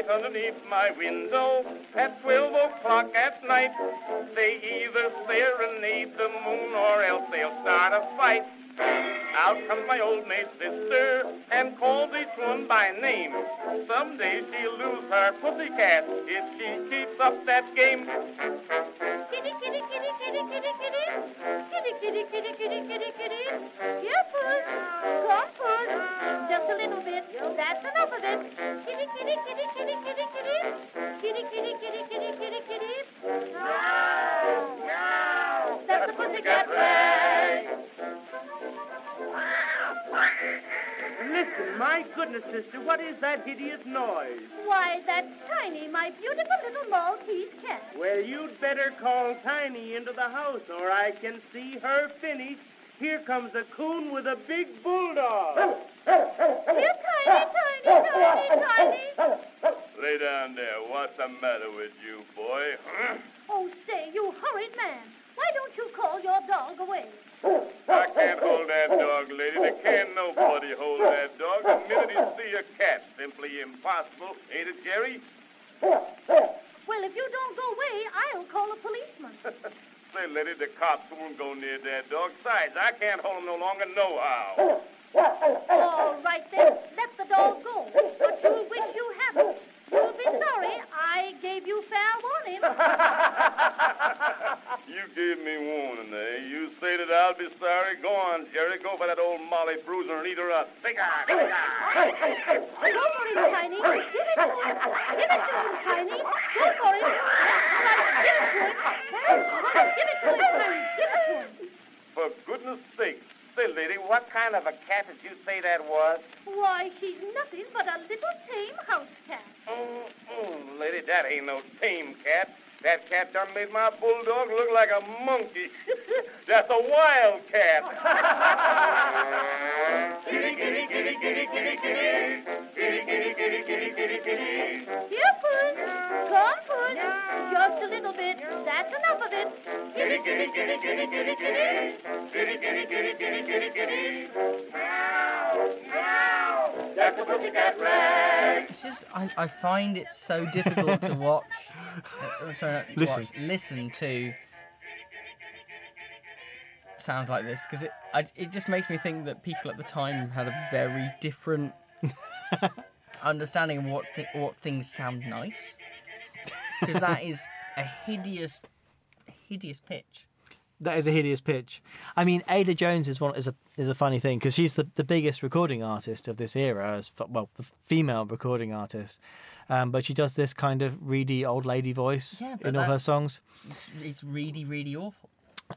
Right underneath my window at 12 o'clock at night. They either serenade the moon or else they'll start a fight. Out comes my old maid sister and calls each one by name. Someday she'll lose her pussycat if she keeps up that game. Kitty, kitty, kitty, kitty, kitty, kitty. Kitty, kitty, kitty, kitty, kitty, kitty. Here, puss. Come, puss. Just a little bit. That's enough of it. Kitty, kitty, kitty, kitty, kitty, kitty. Kitty, kitty, kitty, kitty, kitty, kitty. Meow, meow. That's the pussycat ray. Listen, my goodness, sister, what is that hideous noise? Why, that's Tiny, my beautiful little Maltese cat. Well, you'd better call Tiny into the house, or I can see her finish. Here comes a coon with a big bulldog. Here, Tiny, Tiny, Tiny, Tiny. Lay down there. What's the matter with you, boy? Huh? Oh, say, you horrid man. Why don't you call your dog away? I can't hold that dog, lady. There can't nobody hold that dog. The minute he see a cat, simply impossible. Ain't it, Jerry? Well, if you don't go away, I'll call a policeman. Say, lady, the cops won't go near that dog. Besides, I can't hold him no longer, nohow. All right, then. Let the dog go. But you'll wish you hadn't. You'll be sorry I gave you fair warning. you gave me warning, eh? You say that I'll be sorry. Go on, Jerry. Go for that old Molly Bruiser and eat her up. Take her. Take her. Go for it, Tiny. Give it to him. Give it to him, Tiny. Go for it. All right, give it to him. Give it to him, Tiny. Give it to him. For goodness sake. Lady, what kind of a cat did you say that was? Why, she's nothing but a little tame house cat. Mm-mm, lady, that ain't no tame cat. That cat done made my bulldog look like a monkey. That's a wild cat. That's enough of it. Kitty, kitty, kitty, kitty, kitty, kitty. Kitty, kitty, kitty, kitty, kitty, kitty. Meow, meow. That's a pussycat rag. It's just I, I find it so difficult to watch. Uh, sorry, Listen. watch, listen to sounds like this because it I, it just makes me think that people at the time had a very different understanding of what th- what things sound nice. Because that is a hideous, hideous pitch. That is a hideous pitch. I mean, Ada Jones is one is a is a funny thing because she's the, the biggest recording artist of this era, as f- well, the female recording artist. Um, but she does this kind of reedy old lady voice Yeah, in all her songs. It's, it's really, really awful.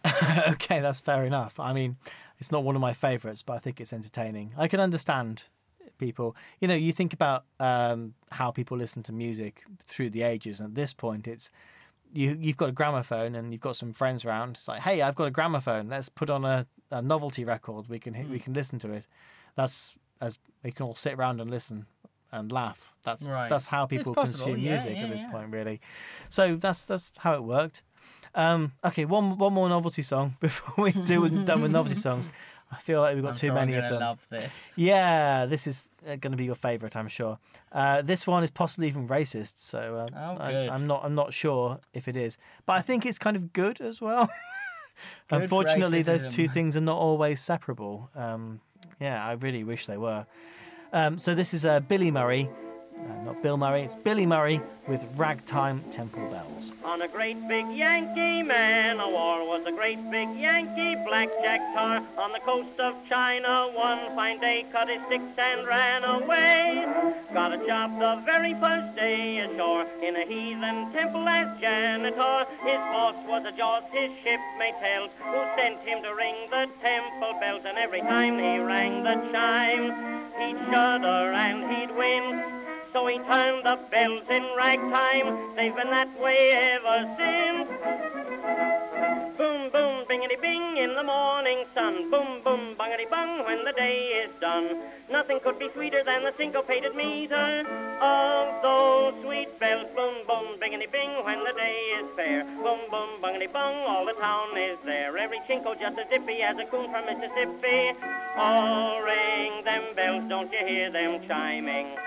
okay, that's fair enough. I mean, it's not one of my favourites, but I think it's entertaining. I can understand people. You know, you think about um, how people listen to music through the ages, and at this point, it's you you've got a gramophone and you've got some friends around. It's like, hey, I've got a gramophone. Let's put on a, a novelty record. We can hit we can listen to it. That's as we can all sit around and listen and laugh. That's Right. that's how people consume yeah, music yeah, at this yeah. point, really. So that's that's how it worked. Um, okay, one one more novelty song before we do done with novelty songs. I feel like we've got I'm too sure many of them. love this. Yeah, this is going to be your favourite, I'm sure. Uh, this one is possibly even racist, so uh, Oh, I. I'm not. I'm not sure if it is, but I think it's kind of good as well. Good Unfortunately, those two things are not always separable. Um, yeah, I really wish they were. Um, so this is uh, Billy Murray, uh, not Bill Murray. It's Billy Murray with Ragtime Temple Bells. On a great big Yankee man of war was a great big Yankee blackjack tar on the coast of China. One fine day cut his sticks and ran away. Got a job the very first day ashore in a heathen temple as janitor. His boss was a Jaws, his shipmate held, who sent him to ring the temple bells. And every time he rang the chime, he'd shudder and he'd wince. So he turned the bells in ragtime. They've been that way ever since. Boom, boom, bingity bing in the morning sun. Boom, boom, bungity bung when the day is done. Nothing could be sweeter than the syncopated meter of those sweet bells. Boom, boom, bingity bing when the day is fair. Boom, boom, bungity bung, all the town is there. Every chinko just as zippy as a coon from Mississippi. Oh, ring them bells, don't you hear them chiming?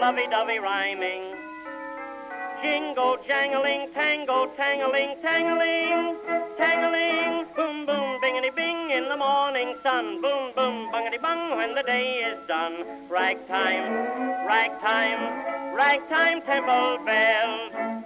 Lovey-dovey rhyming. Jingle jangling, tango tangling, tangling, tangling. Boom boom, bingity bing in the morning sun. Boom boom, bungity bung when the day is done. Ragtime, ragtime, ragtime temple bells.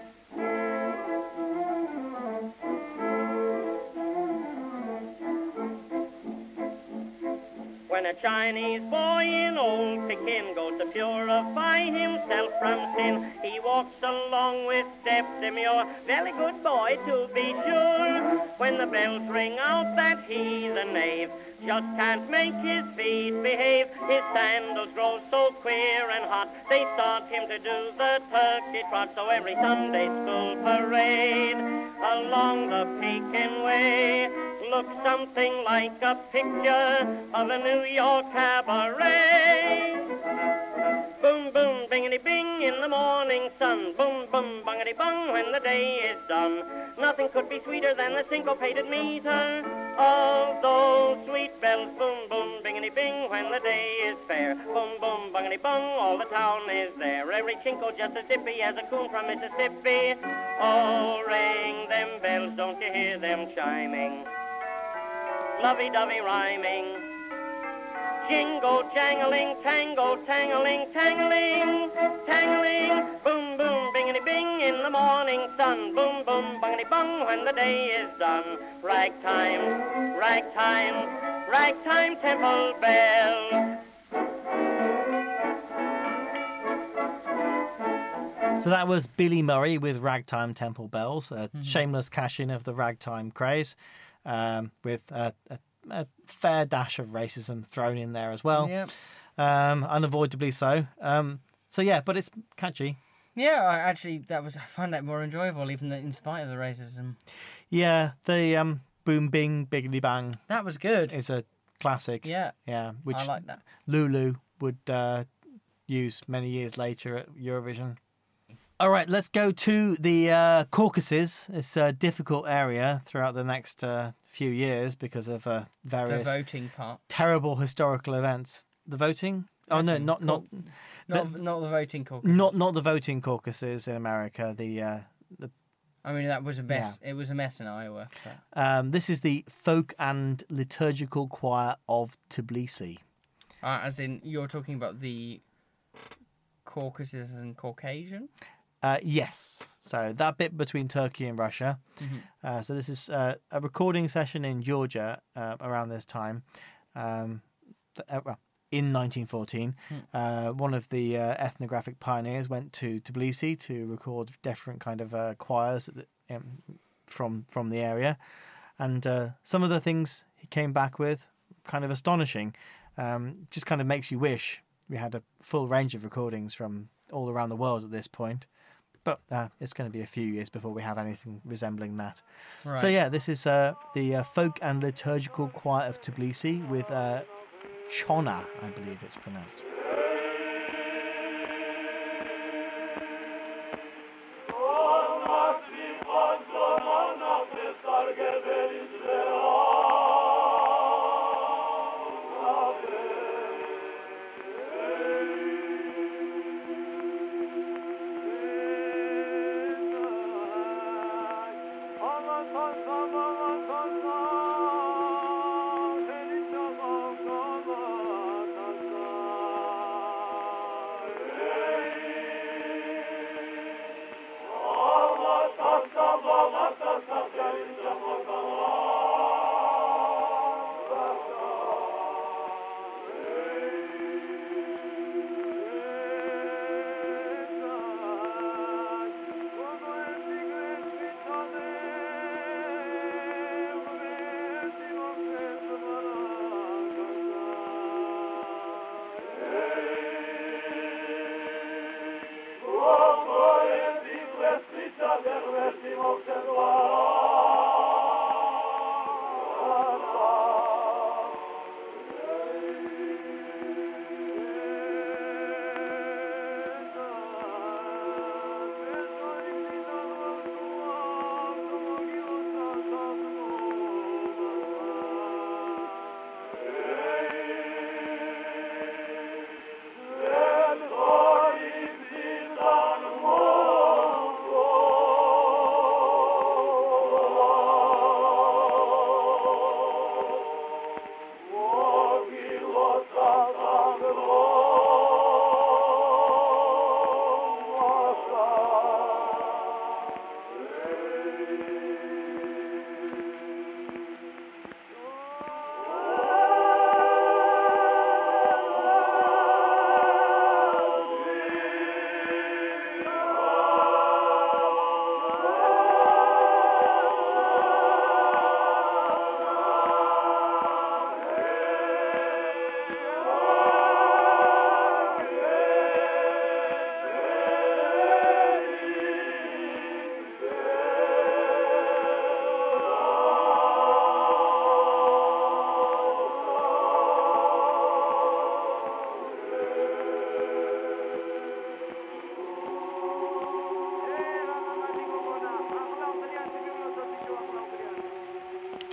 When a Chinese boy in old Pekin goes to purify himself from sin, he walks along with step demure. Very good boy to be sure. When the bells ring out that he's a knave, just can't make his feet behave. His sandals grow so queer and hot, they start him to do the turkey trot. So every Sunday school parade along the Pekin way looks something like a picture of a New York cabaret. Boom, boom, bingity bing in the morning sun. Boom, boom, bungity bung when the day is done. Nothing could be sweeter than the syncopated meter of those sweet bells. Boom, boom, bingity bing when the day is fair. Boom, boom, bungity bung, all the town is there. Every chinko just as zippy as a coon from Mississippi. Oh, ring them bells, don't you hear them chiming? Lovey-dovey rhyming. Jingle jangling, tango tangling, tangling, tangling. Boom boom, bingity bing in the morning sun. Boom boom, bungity bung when the day is done. Ragtime, ragtime, ragtime temple bells. So that was Billy Murray with Ragtime Temple Bells, a Mm-hmm. shameless cash in of the ragtime craze, um, with a, a, a fair dash of racism thrown in there as well, Yep. um, unavoidably so. Um, so yeah, but it's catchy. Yeah, I actually that was I found that more enjoyable, even in spite of the racism. Yeah, the um, boom bing biggity bang That was good. It's a classic. yeah, yeah, which I like that. Lulu would uh, use many years later at Eurovision. All right, let's go to the uh, Caucasus. It's a difficult area throughout the next uh, few years because of uh, The various voting part. terrible historical events. The voting? Oh no, not not Not not the voting caucus. not not the voting caucuses in America. The uh, the I mean that was a mess. It was a mess in Iowa. but- um, this is the folk and liturgical choir of Tbilisi. Uh, as in, you're talking about the Caucasus and Caucasian. Uh, yes. So that bit between Turkey and Russia. Uh, so this is uh, a recording session in Georgia uh, around this time. Um, th- uh, well, in 1914, uh, one of the uh, ethnographic pioneers went to Tbilisi to record different kind of uh, choirs that, um, from from the area, and uh, some of the things he came back with kind of astonishing. Um, just kind of makes you wish we had a full range of recordings from all around the world at this point. But uh, it's going to be a few years before we have anything resembling that. Right. So yeah, this is uh, the uh, folk and liturgical choir of Tbilisi with uh, Chona, I believe it's pronounced.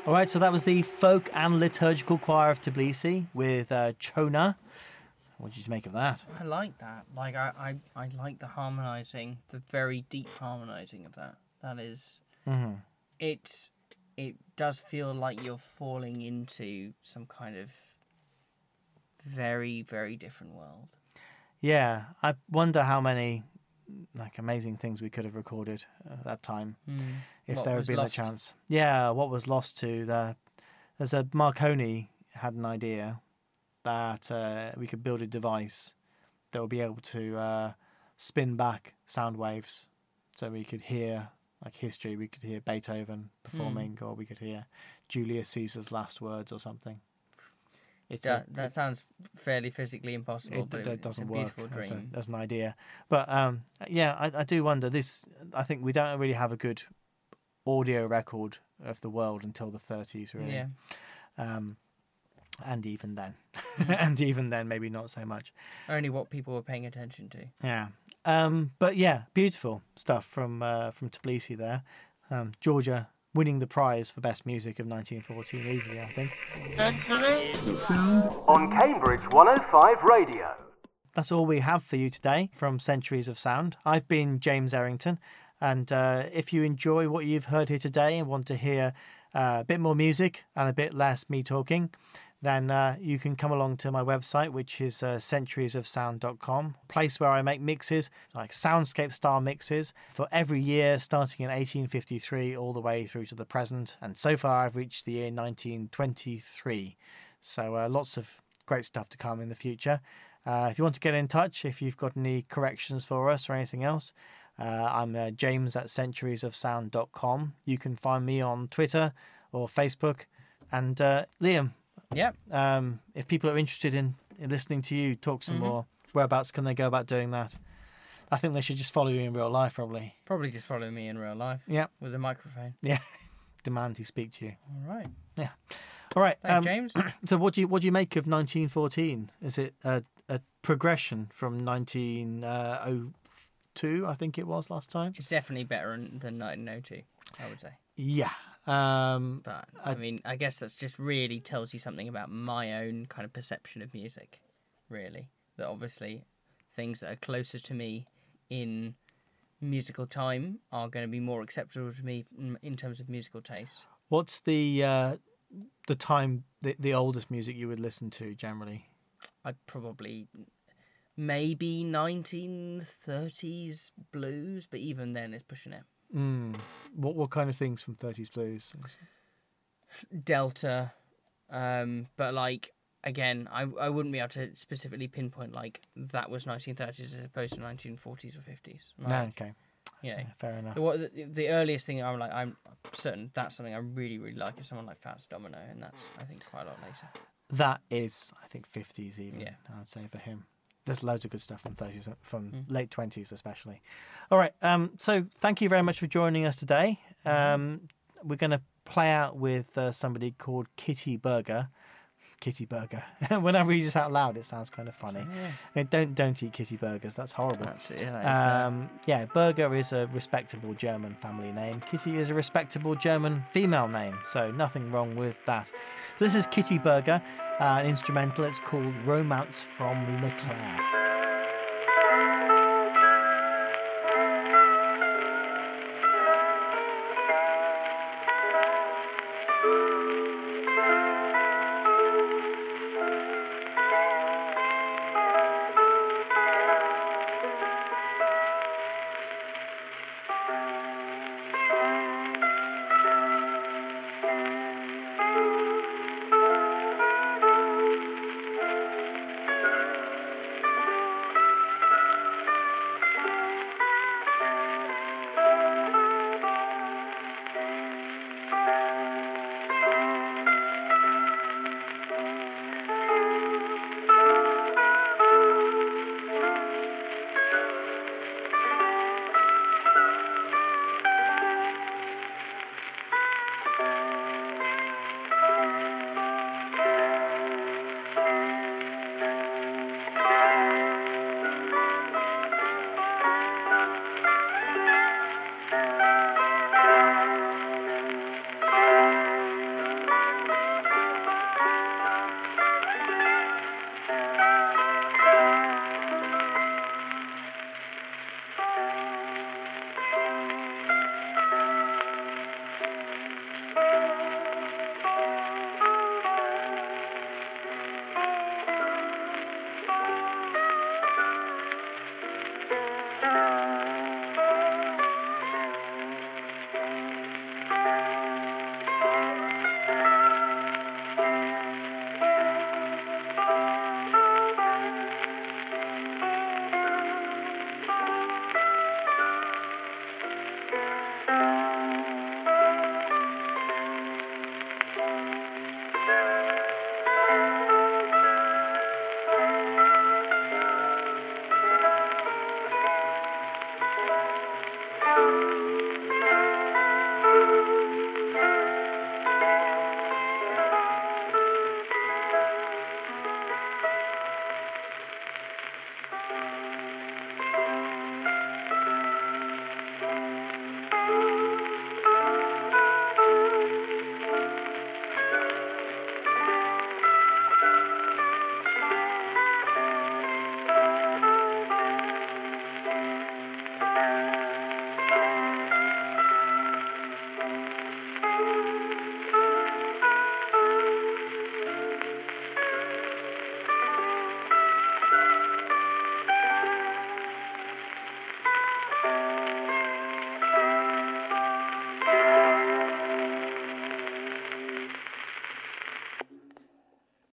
All right, so that was the folk and liturgical choir of Tbilisi with uh, Chona. What did you make of that? I like that. Like I, I, I like the harmonizing, the very deep harmonizing of that. That is, hmm it's, it does feel like you're falling into some kind of very, very different world. Yeah, I wonder how many like amazing things we could have recorded at that time if What there had been lost? a chance. Yeah, what was lost to the there's a Marconi had an idea that uh, we could build a device that would be able to uh, spin back sound waves, so we could hear like history. We could hear Beethoven performing, or we could hear Julius Caesar's last words or something. It's a- That, that sounds fairly physically impossible, it, but doesn't a work as, a, as an idea. But um, yeah, I, I do wonder. This, I think we don't really have a good audio record of the world until the 30s, really. Yeah. Um, and even then, Mm. and even then, maybe not so much. Only what people were paying attention to. Yeah. Um, but yeah, beautiful stuff from uh, from Tbilisi there. Um, Georgia winning the prize for best music of 1914 easily, I think. On Cambridge 105 Radio. That's all we have for you today from Centuries of Sound. I've been James Errington, and uh, if you enjoy what you've heard here today and want to hear uh, a bit more music and a bit less me talking, then uh, you can come along to my website, which is uh, centuriesofsound.com, a place where I make mixes, like soundscape style mixes, for every year starting in 1853 all the way through to the present. And so far, I've reached the year 1923. So uh, lots of great stuff to come in the future. Uh, if you want to get in touch, if you've got any corrections for us or anything else, uh, I'm uh, James at centuriesofsound.com. You can find me on Twitter or Facebook. And Liam, Yep. um, if people are interested in, in listening to you talk some more, whereabouts can they go about doing that? I think they should just follow you in real life, probably. Probably just follow me in real life Yeah. with a microphone. Yeah. Demand he speak to you. All right. Yeah. All right, Thanks, um, James. So what do you what do you make of 1914? Is it a, a progression from 1902? I think it was last time. It's definitely better than than 1902, I would say. Yeah. Um, But I, I- mean, I guess that's just really tells you something about my own kind of perception of music. Really, that obviously things that are closer to me in musical time are going to be more acceptable to me in, terms of musical taste. what's the uh, the time the, the oldest music you would listen to generally? I'd probably maybe 1930s blues, but even then it's pushing it. Mm. What what kind of things from 30s blues? Delta, um, but like again, I I wouldn't be able to specifically pinpoint like that was 1930s as opposed to 1940s or 50s. No, okay, you know, yeah, fair enough. the, the, the earliest thing I'm like I'm certain that's something I really really like is someone like Fats Domino, and that's I think quite a lot later. That is, I think, 50s even. Yeah. I'd say for him. There's loads of good stuff from 30s, from Mm. late 20s especially. All right. Um. So thank you very much for joining us today. Mm-hmm. Um. We're gonna play out with uh, somebody called Kitty Burger. Kitty Burger. when I read this out loud, it sounds kind of funny. Yeah, Don't don't eat kitty burgers. That's horrible. that's it. That is, uh, Um, yeah, Burger is a respectable German family name. Kitty is a respectable German female name, so nothing wrong with that. This is Kitty Burger, uh, an instrumental. It's called Romance from Leclerc.